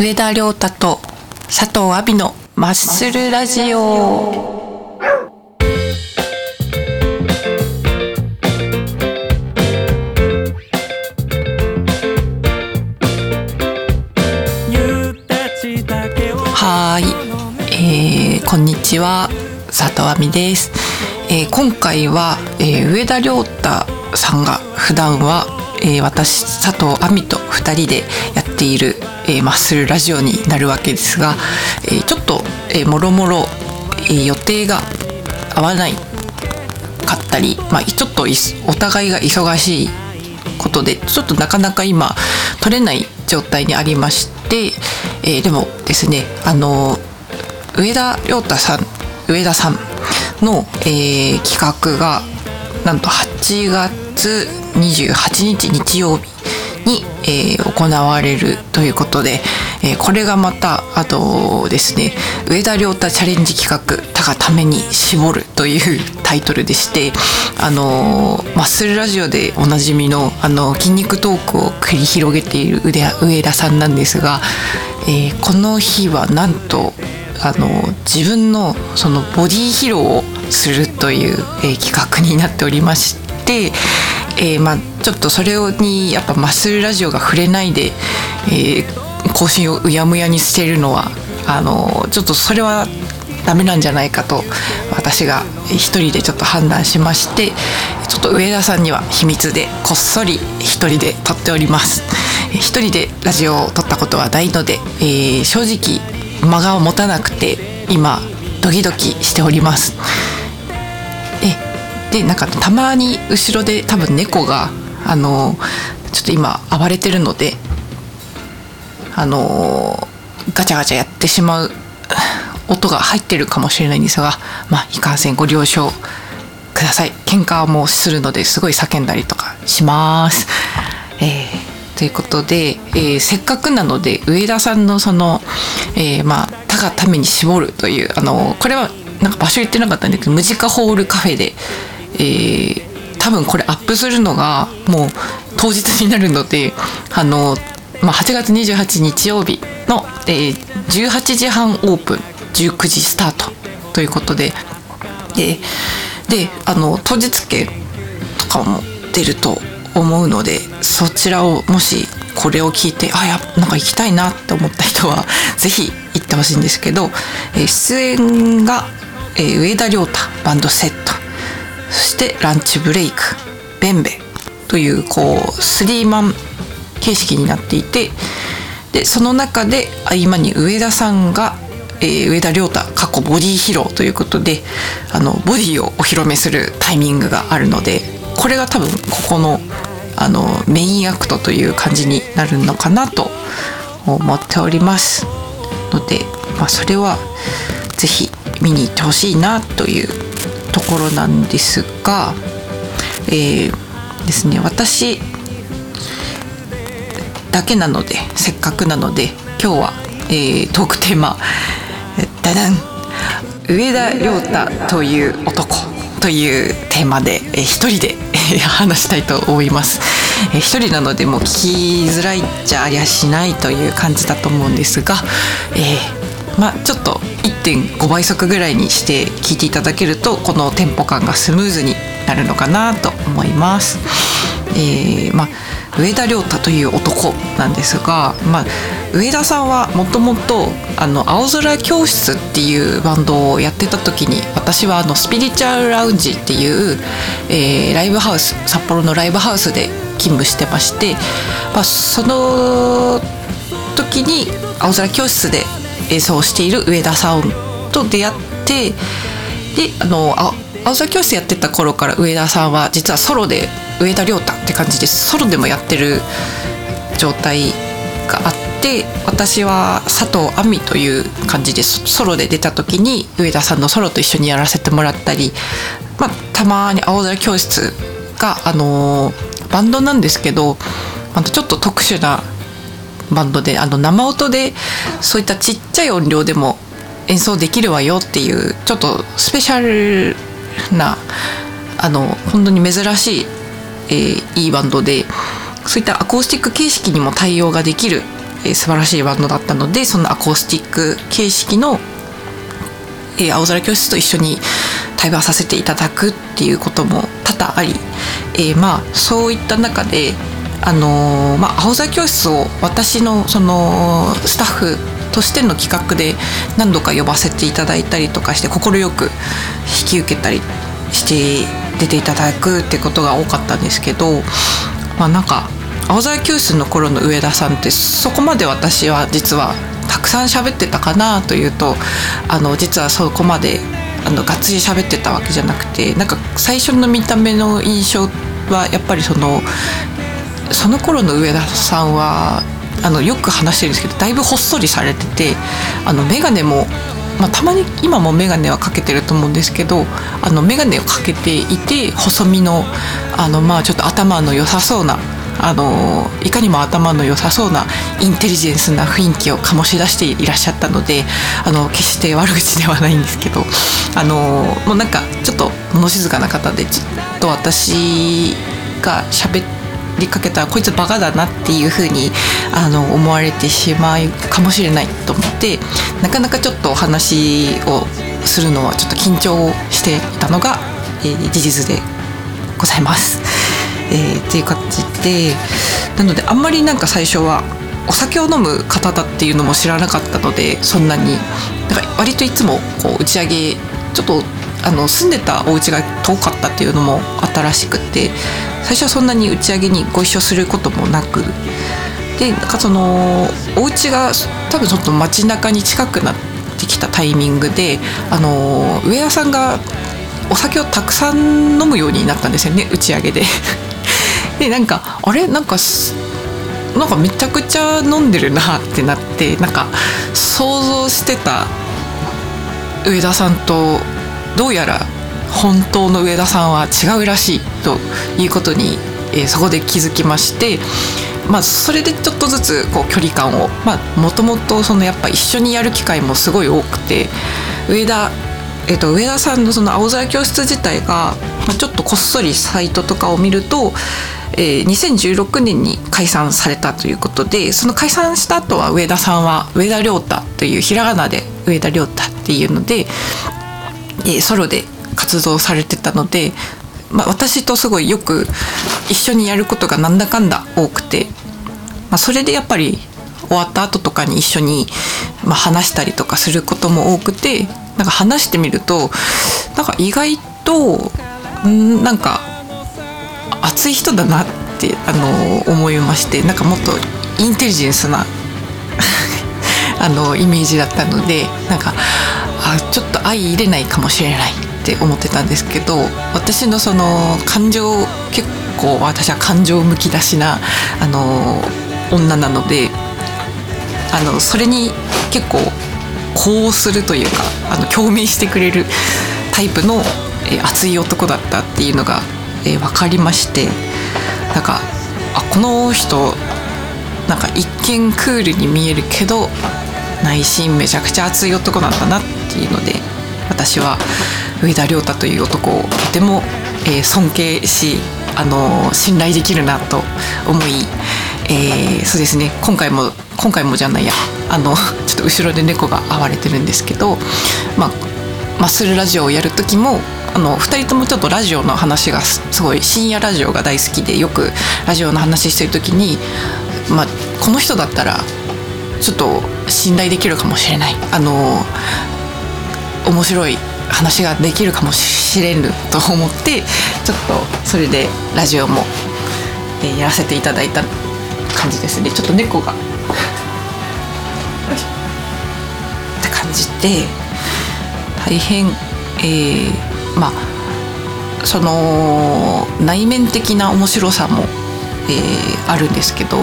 上田亮太と佐藤亜美のマッスルラジオ。はい、えー、こんにちは佐藤亜美です、えー、今回は、えー、上田亮太さんが普段は、えー、私佐藤亜美と2人でやっている、えー、マッスルラジオになるわけですが、えー、ちょっと、えー、もろもろ、え、予定が合わないかったり、まあ、ちょっとお互いが忙しいことでちょっとなかなか今取れない状態にありまして、え、でもですねあの上田亮太さん上田さんの、え、企画がなんと8月28日日曜日に、えー、行われるということで、えー、これがまたあとですね上田亮太チャレンジ企画「たがために絞る」というタイトルでしてあのー、マッスルラジオでおなじみのあの筋肉トークを繰り広げている上田さんなんですが、え、この日はなんとあの自分のそのボディー披露をするという、え、企画になっておりまして、えー、まあ、ちょっとそれにやっぱマッスルラジオが触れないで、えー、更新をうやむやにしてるのはあのちょっとそれはダメなんじゃないかと私が一人でちょっと判断しましてちょっと上田さんには秘密でこっそり一人で撮っております。一人でラジオを撮ったことはないので、えー、正直間が持たなくて今ドキドキしております。でなんかたまに後ろで多分猫があのちょっと今暴れてるのであのガチャガチャやってしまう音が入ってるかもしれないんですがまあいかんせんご了承ください。喧嘩もするのですごい叫んだりとかします。えー、ということで、えー、せっかくなので上田さんのその、えー、まあ「他がために絞る」というあのこれはなんか場所言ってなかったんだけどムジカホールカフェで、えー、多分これアップするのがもう当日になるのであの、まあ、8月28日曜日の、えー、18時半オープン19時スタートということででであの当日券とかも出ると思うのでそちらをもしこれを聞いてあやなんか行きたいなって思った人は 是非行ってほしいんですけど、えー、出演が、えー、上田亮太バンドセットそしてランチブレイク。ベンベ。というこうスリーマン形式になっていてでその中で合間に上田さんが、えー、上田亮太過去ボディ披露ということであのボディをお披露目するタイミングがあるのでこれが多分ここのあのメインアクトという感じになるのかなと思っておりますので、まあ、それは是非見に行ってほしいなというところなんですが、えー、ですね私だけなのでせっかくなので今日は、えー、トークテーマ「ダダン上田亮太という男」というテーマで、えー、一人で話したいと思います。えー、一人なのでもう聞きづらいっちゃありゃしないという感じだと思うんですが、えー、まあちょっと1.5倍速ぐらいにして聞いていただけるとこのテンポ感がスムーズになるのかなと思います。えー、まあ上田亮太という男なんですが、まあ、上田さんはもともとあの青空教室っていうバンドをやってた時に私はあのスピリチュアルラウンジっていう、えー、ライブハウス札幌のライブハウスで勤務してまして、まあ、その時に青空教室で演奏している上田さんと出会ってであのあ青空教室やってた頃から上田さんは実はソロで上田亮太って感じでソロでもやってる状態があって私は佐藤亜美という感じでソロで出た時に上田さんのソロと一緒にやらせてもらったり、まあ、たまに青空教室が、あのー、バンドなんですけどあのちょっと特殊なバンドであの生音でそういったちっちゃい音量でも演奏できるわよっていうちょっとスペシャルなあの本当に珍しいえー、いいバンドでそういったアコースティック形式にも対応ができるえー、素晴らしいバンドだったのでそのアコースティック形式の、えー、青空教室と一緒に対話させていただくっていうことも多々あり、えー、まあそういった中であのー、まあ、青空教室を私のそのスタッフとしての企画で何度か呼ばせていただいたりとかして快く引き受けたりして出ていただくってことが多かったんですけどまあなんか青空教室の頃の上田さんってそこまで私は実はたくさん喋ってたかなというとあの実はそこまであのがっつり喋ってたわけじゃなくてなんか最初の見た目の印象はやっぱりそのその頃の上田さんはあのよく話してるんですけどだいぶほっそりされててあの眼鏡も、まあ、たまに今も眼鏡はかけてると思うんですけどあの眼鏡をかけていて細身のあの、まあ、ちょっと頭の良さそうなあのいかにも頭の良さそうなインテリジェンスな雰囲気を醸し出していらっしゃったのであの決して悪口ではないんですけどあのもうなんかちょっと物静かな方でちょっと私が喋ってりかけたらこいつバカだなっていうふうにあの思われてしまうかもしれないと思ってなかなかちょっとお話をするのはちょっと緊張していたのが、えー、事実でございます。えー、っていう感じでなのであんまりなんか最初はお酒を飲む方だっていうのも知らなかったのでそんなにだから割といつもこう打ち上げちょっとあの住んでたお家が遠かったっていうのもあったらしくて最初はそんなに打ち上げにご一緒することもなくでなんかそのお家が多分ちょっと街中に近くなってきたタイミングであの上田さんがお酒をたくさん飲むようになったんですよね打ち上げで。でなんかあれ？なんかなんかめちゃくちゃ飲んでるなってなってなんか想像してた上田さんとどうやら本当の上田さんは違うらしいということに、えー、そこで気づきまして、まあ、それでちょっとずつこう距離感をもともとやっぱ一緒にやる機会もすごい多くて上田えっと、上田さんのその青空教室自体が、まあ、ちょっとこっそりサイトとかを見ると、えー、2016年に解散されたということでその解散した後は上田さんは上田亮太というひらがなで上田亮太っていうので、え、ソロで活動されてたので、まあ、私とすごいよく一緒にやることがなんだかんだ多くて、まあ、それでやっぱり終わった後とかに一緒に、ま、話したりとかすることも多くてなんか話してみるとなんか意外とんなんか熱い人だなってあの思いましてなんかもっとインテリジェンスな あのイメージだったのでなんかあちょっと相入れないかもしれないって思ってたんですけど私のその感情結構私は感情むき出しなあの女なのであのそれに結構こうするというかあの共鳴してくれるタイプの、え、熱い男だったっていうのが、えー、分かりましてなんかあこの人なんか一見クールに見えるけど内心めちゃくちゃ熱い男なんだなっていので私は上田亮太という男をとても、えー、尊敬しあの信頼できるなと思い、えー、そうですね。今回も今回もじゃないや。あのちょっと後ろで猫が暴れてるんですけど、まあ、マッスルラジオをやる時もあの2人ともちょっとラジオの話がすごい深夜ラジオが大好きでよくラジオの話してる時に、まあ、この人だったらちょっと信頼できるかもしれない。あの面白い話ができるかもしれぬと思ってちょっとそれでラジオも、え、やらせていただいた感じですね。ちょっと猫がって感じで大変、えー、まあその内面的な面白さも、えー、あるんですけど、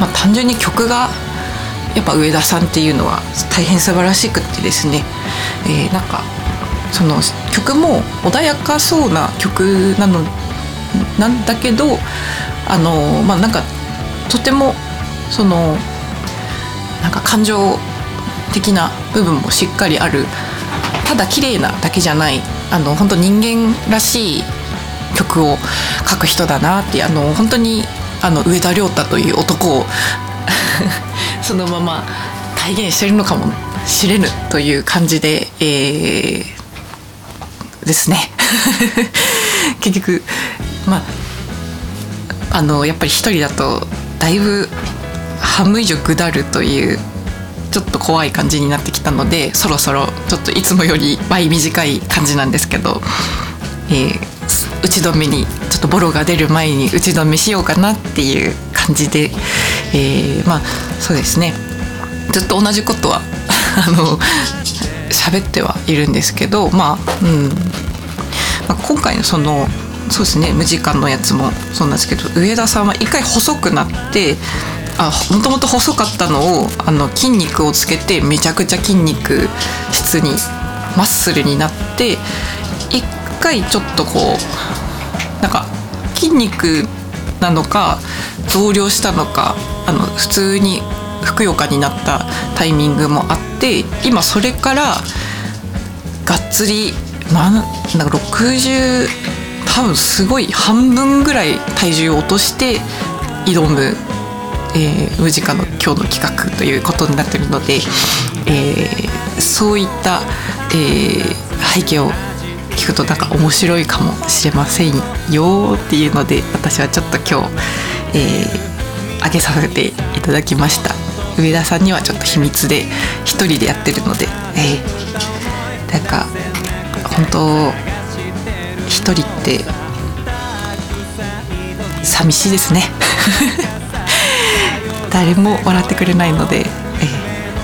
まあ、単純に曲がやっぱ上田さんっていうのは大変素晴らしくってですね、えー、なんかその曲も穏やかそうな曲なのなんだけどあのまあなんかとてもそのなんか感情的な部分もしっかりあるただ綺麗なだけじゃないあの本当人間らしい曲を書く人だなってあの本当にあの上田亮太という男を そのまま体現してるのかもしれぬという感じで、えー、ですね。結局まああのやっぱり一人だとだいぶ半分以上下るというちょっと怖い感じになってきたのでそろそろちょっといつもより倍短い感じなんですけど、えー、打ち止めにちょっとボロが出る前に打ち止めしようかなっていう感じで、えー、まあそうですね。ずっと同じことは あの喋ってはいるんですけどまあうん、まあ、今回のそのそうですね無時間のやつもそうなんですけど上田さんは一回細くなってあもともと細かったのをあの筋肉をつけてめちゃくちゃ筋肉質にマッスルになって一回ちょっとこうなんか筋肉なのか増量したのかあの普通にふくよかになったタイミングもあって今それからがっつりなんなんか60多分すごい半分ぐらい体重を落として挑む、えー、ムジカの今日の企画ということになってるので、えー、そういった、えー、背景を聞くとなんか面白いかもしれませんよっていうので私はちょっと今日、えー、上げさせていただきました上田さんにはちょっと秘密で一人でやってるので、えー、なんか本当一人って寂しいですね 誰も笑ってくれないので、え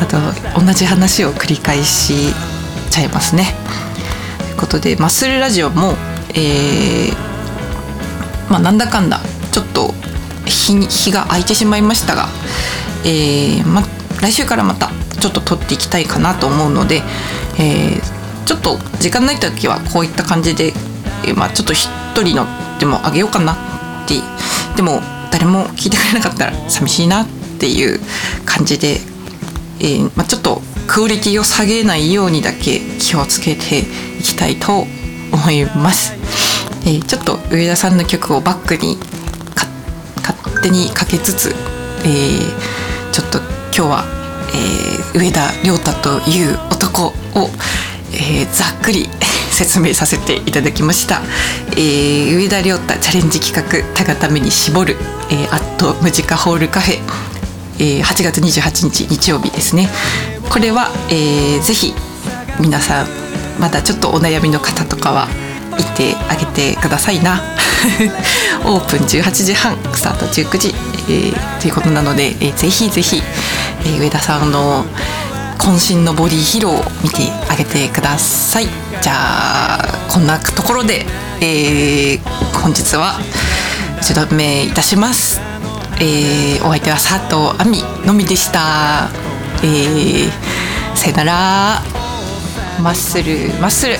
ー、あと同じ話を繰り返しちゃいますね。ことでマッスルラジオも、えー、まあなんだかんだちょっと日に日が空いてしまいましたが、えーま、来週からまたちょっと撮っていきたいかなと思うので、えー、ちょっと時間ない時はこういった感じで、えー、まあ、ちょっと一人のでもあげようかなってでも誰も聞いてくれなかったら寂しいなっていう感じで、えー、まあ、ちょっとクオリティを下げないようにだけ気をつけていきたいと思います。えー、ちょっと上田さんの曲をバックに勝手にかけつつ、えーちょっと今日は、えー、上田亮太という男を、えー、ざっくり説明させていただきました、えー、上田亮太チャレンジ企画「たがために絞る」えー、アットムジカホールカフェ、えー、8月28日日曜日ですねこれは、えー、ぜひ皆さんまだちょっとお悩みの方とかは行ってあげてくださいな。オープン18時半スタート19時、えー、ということなので、えー、ぜひぜひ、えー、上田さんの渾身のボディー披露を見てあげてください。じゃあこんなところで、えー、本日は一度目いたします、えー、お相手は佐藤亜美のみでした、えー、さよなら。マッスルマッスル。